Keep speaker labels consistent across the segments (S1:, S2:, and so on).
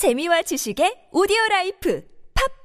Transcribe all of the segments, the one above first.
S1: 재미와 지식의 오디오 라이프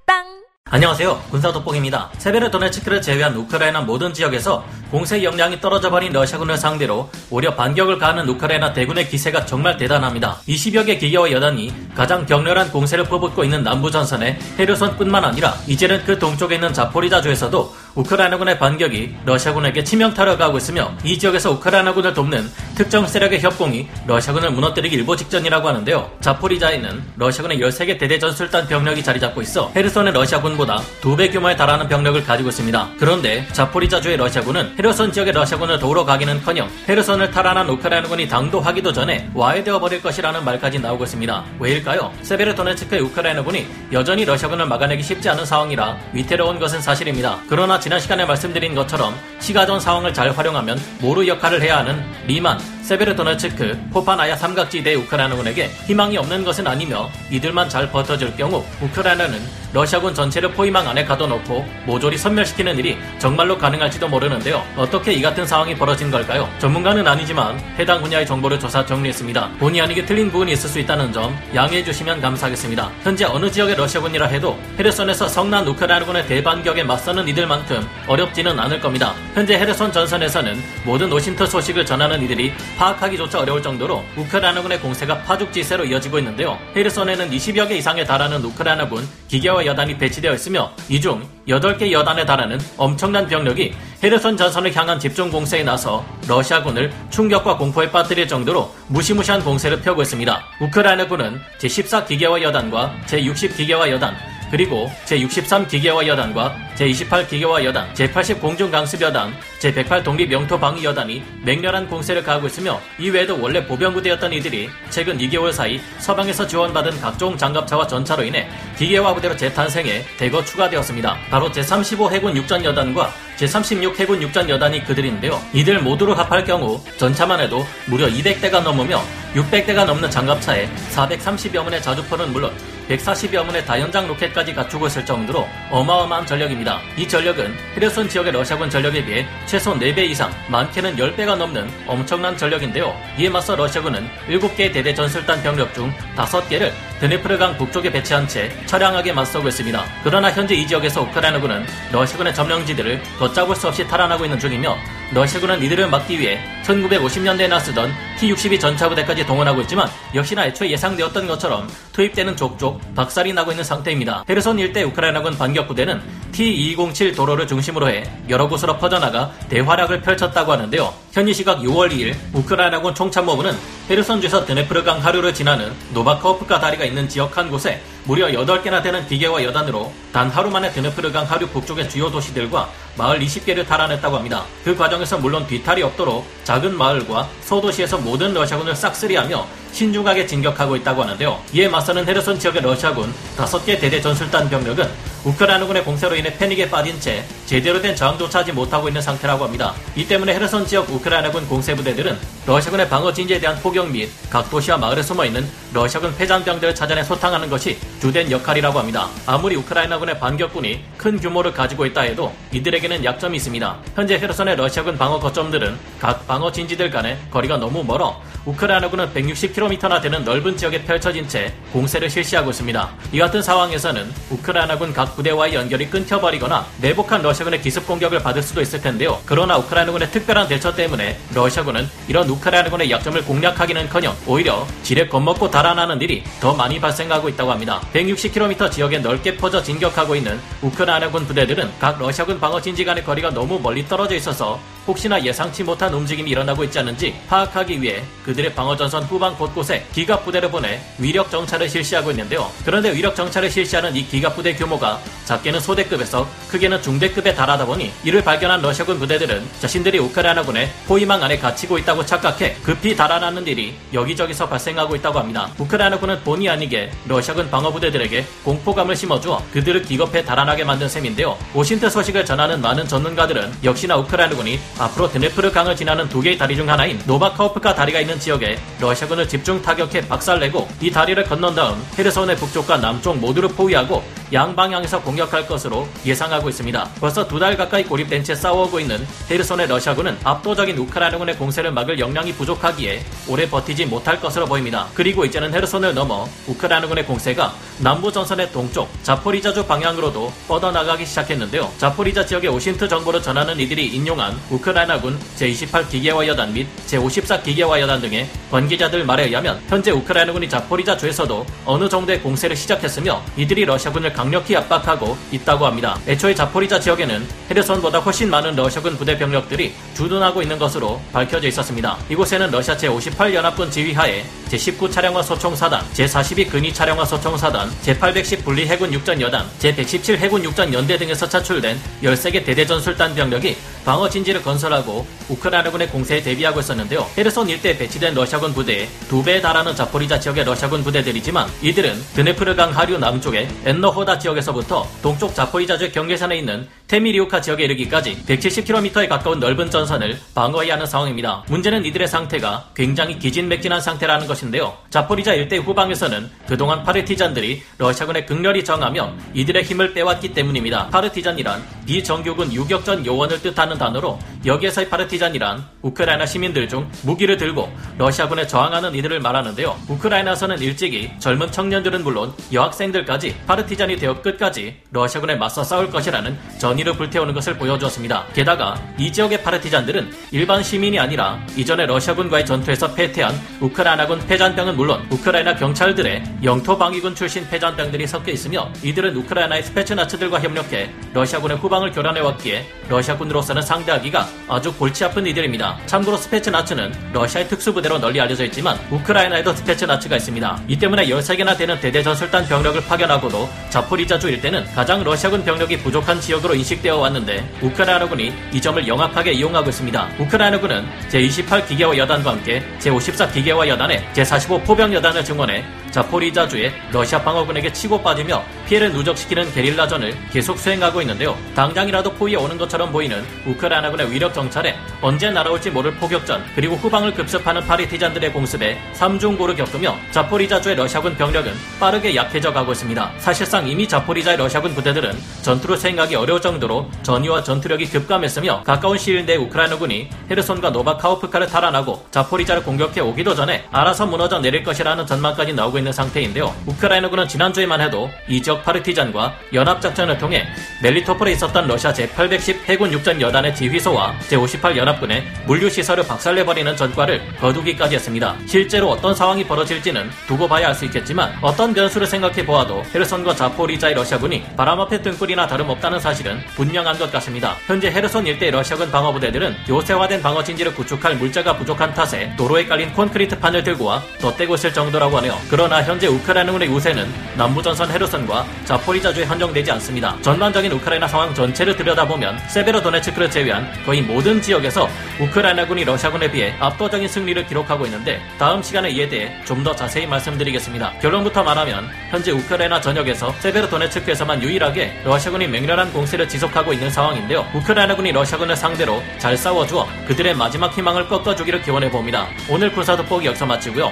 S1: 팟빵
S2: 안녕하세요. 군사 돋보기입니다. 세베르도네츠크를 제외한 우크라이나 모든 지역에서 공세 역량이 떨어져 버린 러시아군을 상대로 오히려 반격을 가하는 우크라이나 대군의 기세가 정말 대단합니다. 20여 개 기계화 여단이 가장 격렬한 공세를 퍼붓고 있는 남부 전선의 헤르손뿐만 아니라 이제는 그 동쪽에 있는 자포리자주에서도 우크라이나군의 반격이 러시아군에게 치명타를 가하고 있으며 이 지역에서 우크라이나군을 돕는 특정 세력의 협공이 러시아군을 무너뜨리기 일보 직전이라고 하는데요. 자포리자에는 러시아군의 13개 대대 전술단 병력이 자리 잡고 있어 헤르손의 러시아군보다 두배 규모에 달하는 병력을 가지고 있습니다. 그런데 자포리자주의 러시아군은 헤르손 지역의 러시아군을 도우러 가기는커녕 헤르손을 탈환한 우크라이나군이 당도하기도 전에 와해되어 버릴 것이라는 말까지 나오고 있습니다. 왜일까요? 세베르도네츠크의 우크라이나군이 여전히 러시아군을 막아내기 쉽지 않은 상황이라 위태로운 것은 사실입니다. 그러나 지난 시간에 말씀드린 것처럼 시가전 상황을 잘 활용하면 모루 역할을 해야 하는 리만, 세베르도네츠크, 포파스나야 삼각지대 우크라이나군에게 희망이 없는 것은 아니며 이들만 잘 버텨줄 경우 우크라이나는 러시아군 전체를 포위망 안에 가둬놓고 모조리 섬멸시키는 일이 정말로 가능할지도 모르는데요. 어떻게 이 같은 상황이 벌어진 걸까요? 전문가는 아니지만 해당 분야의 정보를 조사 정리했습니다. 본의 아니게 틀린 부분이 있을 수 있다는 점 양해해 주시면 감사하겠습니다. 현재 어느 지역의 러시아군이라 해도 헤르손에서 성난 우크라이나군의 대반격에 맞서는 이들만큼 어렵지는 않을 겁니다. 현재 헤르손 전선에서는 모든 오신트 소식을 전하는 이들이 파악하기조차 어려울 정도로 우크라이나군의 공세가 파죽지세로 이어지고 있는데요. 헤르손에는 20여 개 이상에 달하는 우크라이나군 기계와 여단이 배치되어 있으며 이 중 8개 여단에 달하는 엄청난 병력이 헤르손 전선을 향한 집중 공세에 나서 러시아군을 충격과 공포에 빠뜨릴 정도로 무시무시한 공세를 펴고 있습니다. 우크라이나군은 제14 기계화 여단과 제60 기계화 여단 그리고 제63 기계화 여단과 제28 기계화 여단, 제80 공중 강습 여단, 제108 독립 영토 방위 여단이 맹렬한 공세를 가하고 있으며 이외에도 원래 보병부대였던 이들이 최근 2개월 사이 서방에서 지원받은 각종 장갑차와 전차로 인해 기계화 부대로 재탄생해 대거 추가되었습니다. 바로 제35 해군 육전 여단과 제36 해군 육전 여단이 그들인데요. 이들 모두로 합할 경우 전차만 해도 무려 200대가 넘으며 600대가 넘는 장갑차에 430여 문의 자주포는 물론 140여 문의 다연장 로켓까지 갖추고 있을 정도로 어마어마한 전력입니다. 이 전력은 헤르손 지역의 러시아군 전력에 비해 최소 4배 이상, 많게는 10배가 넘는 엄청난 전력인데요. 이에 맞서 러시아군은 7개의 대대 전술단 병력 중 5개를 드네프르강 북쪽에 배치한 채 처량하게 맞서고 있습니다. 그러나 현재 이 지역에서 우크라이나군은 러시아군의 점령지들을 걷잡을 수 없이 탈환하고 있는 중이며 러시아군은 이들을 막기 위해 1950년대에나 쓰던 T-62 전차부대까지 동원하고 있지만 역시나 애초에 예상되었던 것처럼 투입되는 족족 박살이 나고 있는 상태입니다. 헤르손 일대 우크라이나군 반격부대는 T-207 도로를 중심으로 해 여러 곳으로 퍼져나가 대활약을 펼쳤다고 하는데요. 현지 시각 6월 2일 우크라이나군 총참모부는 헤르손주에서 드네프르강 하류를 지나는 노바커프카 다리가 있는 지역 한 곳에 무려 8개나 되는 기계화 여단으로 단 하루 만에 드네프르강 하류 북쪽의 주요 도시들과 마을 20개를 탈환했다고 합니다. 그 과정에서 물론 뒤탈이 없도록 작은 마을과 소도시에서 모든 러시아군을 싹쓸이하며 신중하게 진격하고 있다고 하는데요. 이에 맞서는 헤르손 지역의 러시아군 5개 대대 전술단 병력은 우크라이나군의 공세로 인해 패닉에 빠진 채 제대로 된 저항조차 하지 못하고 있는 상태라고 합니다. 이 때문에 헤르손 지역 우크라이나군 공세부대들은 러시아군의 방어 진지에 대한 포격 및 각 도시와 마을에 숨어 있는 러시아군 패잔병들을 찾아내 소탕하는 것이 주된 역할이라고 합니다. 아무리 우크라이나군의 반격군이 큰 규모를 가지고 있다 해도 이들에게는 약점이 있습니다. 현재 헤르손의 러시아군 방어 거점들은 각 방어 진지들 간의 거리가 너무 멀어 우크라이나군은 160km나 되는 넓은 지역에 펼쳐진 채 공세를 실시하고 있습니다. 이 같은 상황에서는 우크라이나군 각 부대와의 연결이 끊겨버리거나 내복한 러시아군의 기습 공격을 받을 수도 있을 텐데요. 그러나 우크라이나군의 특별한 대처 때문에 러시아군은 이런 우크라이나군의 약점을 공략하기는커녕 오히려 지뢰 겁먹고 달아나는 일이 더 많이 발생하고 있다고 합니다. 160km 지역에 넓게 퍼져 진격하고 있는 우크라이나군 부대들은 각 러시아군 방어 진지 간의 거리가 너무 멀리 떨어져 있어서 혹시나 예상치 못한 움직임이 일어나고 있지 않은지 파악하기 위해 그들의 방어전선 후방 곳곳에 기갑 부대를 보내 위력 정찰을 실시하고 있는데요. 그런데 위력 정찰을 실시하는 이 기갑 부대 규모가 작게는 소대급에서 크게는 중대급에 달하다 보니 이를 발견한 러시아군 부대들은 자신들이 우크라이나군의 포위망 안에 갇히고 있다고 착각해 급히 달아나는 일이 여기저기서 발생하고 있다고 합니다. 우크라이나군은 본의 아니게 러시아군 방어부대들에게 공포감을 심어주어 그들을 기겁해 달아나게 만든 셈인데요. OSINT 소식을 전하는 많은 전문가들은 역시나 우크라이나군이 앞으로 드네프르 강을 지나는 두 개의 다리 중 하나인 노바카우프카 다리가 있는 지역에 러시아군을 집중 타격해 박살내고 이 다리를 건넌 다음 헤르손의 북쪽과 남쪽 모두를 포위하고 양방향에서 공격할 것으로 예상하고 있습니다. 두 달 가까이 고립된 채 싸워오고 있는 헤르손의 러시아군은 압도적인 우크라이나군의 공세를 막을 역량이 부족하기에 오래 버티지 못할 것으로 보입니다. 그리고 이제는 헤르손을 넘어 우크라이나군의 공세가 남부 전선의 동쪽 자포리자주 방향으로도 뻗어나가기 시작했는데요. 자포리자 지역의 OSINT 정보를 전하는 이들이 인용한 우크라이나군 제28 기계화 여단 및 제54 기계화 여단 등의 관계자들 말에 의하면 현재 우크라이나군이 자포리자 주에서도 어느 정도의 공세를 시작했으며 이들이 러시아군을 강력히 압박하고 있다고 합니다. 애초에 자포리자 지역에 는 헤르선보다 훨씬 많은 러시아군 부대 병력들이 주둔하고 있는 것으로 밝혀져 있었습니다. 이곳에는 러시아 제58 연합군 지휘하에 제19 차량화 소총사단, 제42 근위 차량화 소총사단, 제810 분리 해군 육전 여단, 제117 해군 육전 연대 등에서 차출된 13개 대대전술단 병력이 방어 진지를 건설하고 우크라이나군의 공세에 대비하고 있었는데요. 헤르손 일대에 배치된 러시아군 부대에 두 배에 달하는 자포리자 지역의 러시아군 부대들이지만 이들은 드네프르강 하류 남쪽의 엔너호다 지역에서부터 동쪽 자포리자주의 경계선에 있는 테미리우카 지역에 이르기까지 170km에 가까운 넓은 전선을 방어해야 하는 상황입니다. 문제는 이들의 상태가 굉장히 기진맥진한 상태라는 것인데요. 자포리자 일대 후방에서는 그동안 파르티잔들이 러시아군에 극렬히 저항하며 이들의 힘을 빼왔기 때문입니다. 파르티잔이란 비정규군 유격전 요원을 뜻하는 단어로 여기에서의 파르티잔이란 우크라이나 시민들 중 무기를 들고 러시아군에 저항하는 이들을 말하는데요. 우크라이나에서는 일찍이 젊은 청년들은 물론 여학생들까지 파르티잔이 되어 끝까지 러시아군에 맞서 싸울 것이라는 전 의를 불태우는 것을 보여주었습니다. 게다가 이 지역의 파르티잔들은 일반 시민이 아니라 이전에 러시아군과의 전투에서 패퇴한 우크라이나군 패잔병은 물론 우크라이나 경찰들의 영토 방위군 출신 패잔병들이 섞여 있으며 이들은 우크라이나의 스페츠나츠들과 협력해 러시아군의 후방을 교란해왔기에 러시아군으로서는 상대하기가 아주 골치 아픈 이들입니다. 참고로 스페츠나츠는 러시아의 특수부대로 널리 알려져 있지만 우크라이나에도 스페츠나츠가 있습니다. 이 때문에 13개나 되는 대대전술단 병력을 파견하고도 자포리자주 일대는 가장 러시아군 병력이 부족한 지역으로 인식되어 왔는데 우크라이나군이 이 점을 영악하게 이용하고 있습니다. 우크라이나군은 제28 기계화 여단과 함께 제54 기계화 여단에 제45 포병 여단을 증원해 자포리자주의 러시아 방어군에게 치고 빠지며 피해를 누적시키는 게릴라전을 계속 수행하고 있는데요. 당장이라도 포위해 오는 것처럼 보이는 우크라이나군의 위력 정찰에 언제 날아올지 모를 포격전 그리고 후방을 급습하는 파르티잔들의 공습에 삼중고를 겪으며 자포리자주의 러시아군 병력은 빠르게 약해져 가고 있습니다. 사실상 이미 자포리자의 러시아군 부대들은 전투를 수행하기 어려울 정도로 전의와 전투력이 급감했으며 가까운 시일 내에 우크라이나군이 헤르손과 노바카우프카를 탈환하고 자포리자를 공격해 오기도 전에 알아서 무너져 내릴 것이라는 전망까지 나오고 있는 상태인데요. 우크라이나군은 지난주에만 해도 이 지역 파르티잔과 연합작전을 통해 멜리토폴에 있었던 러시아 제810 해군 육전 여단의 지휘소와 제58 연합군의 물류시설을 박살내버리는 전과를 거두기까지 했습니다. 실제로 어떤 상황이 벌어질지는 두고 봐야 알 수 있겠지만 어떤 변수를 생각해 보아도 헤르손과 자포리자의 러시아군이 바람 앞에 등불이나 다름없다는 사실은 분명한 것 같습니다. 현재 헤르손 일대 러시아군 방어부대들은 요새화된 방어 진지를 구축할 물자가 부족한 탓에 도로에 깔린 콘크리트 판을 들고 와 덧대고 있을 정도라고 하네요. 그러나 현재 우크라이나군의 우세는 남부전선 헤르손과 자포리자주에 한정되지 않습니다. 전반적인 우크라이나 상황 전체를 들여다보면 세베로도네츠크를 제외한 거의 모든 지역에서 우크라이나군이 러시아군에 비해 압도적인 승리를 기록하고 있는데 다음 시간에 이에 대해 좀 더 자세히 말씀드리겠습니다. 결론부터 말하면 현재 우크라이나 전역에서 세베로도네츠크에서만 유일하게 러시아군이 맹렬한 공세를 지속하고 있는 상황인데요. 우크라이나군이 러시아군을 상대로 잘 싸워주어 그들의 마지막 희망을 꺾어주기를 기원해 봅니다. 오늘 군사 돋보기 여기서 마치고요.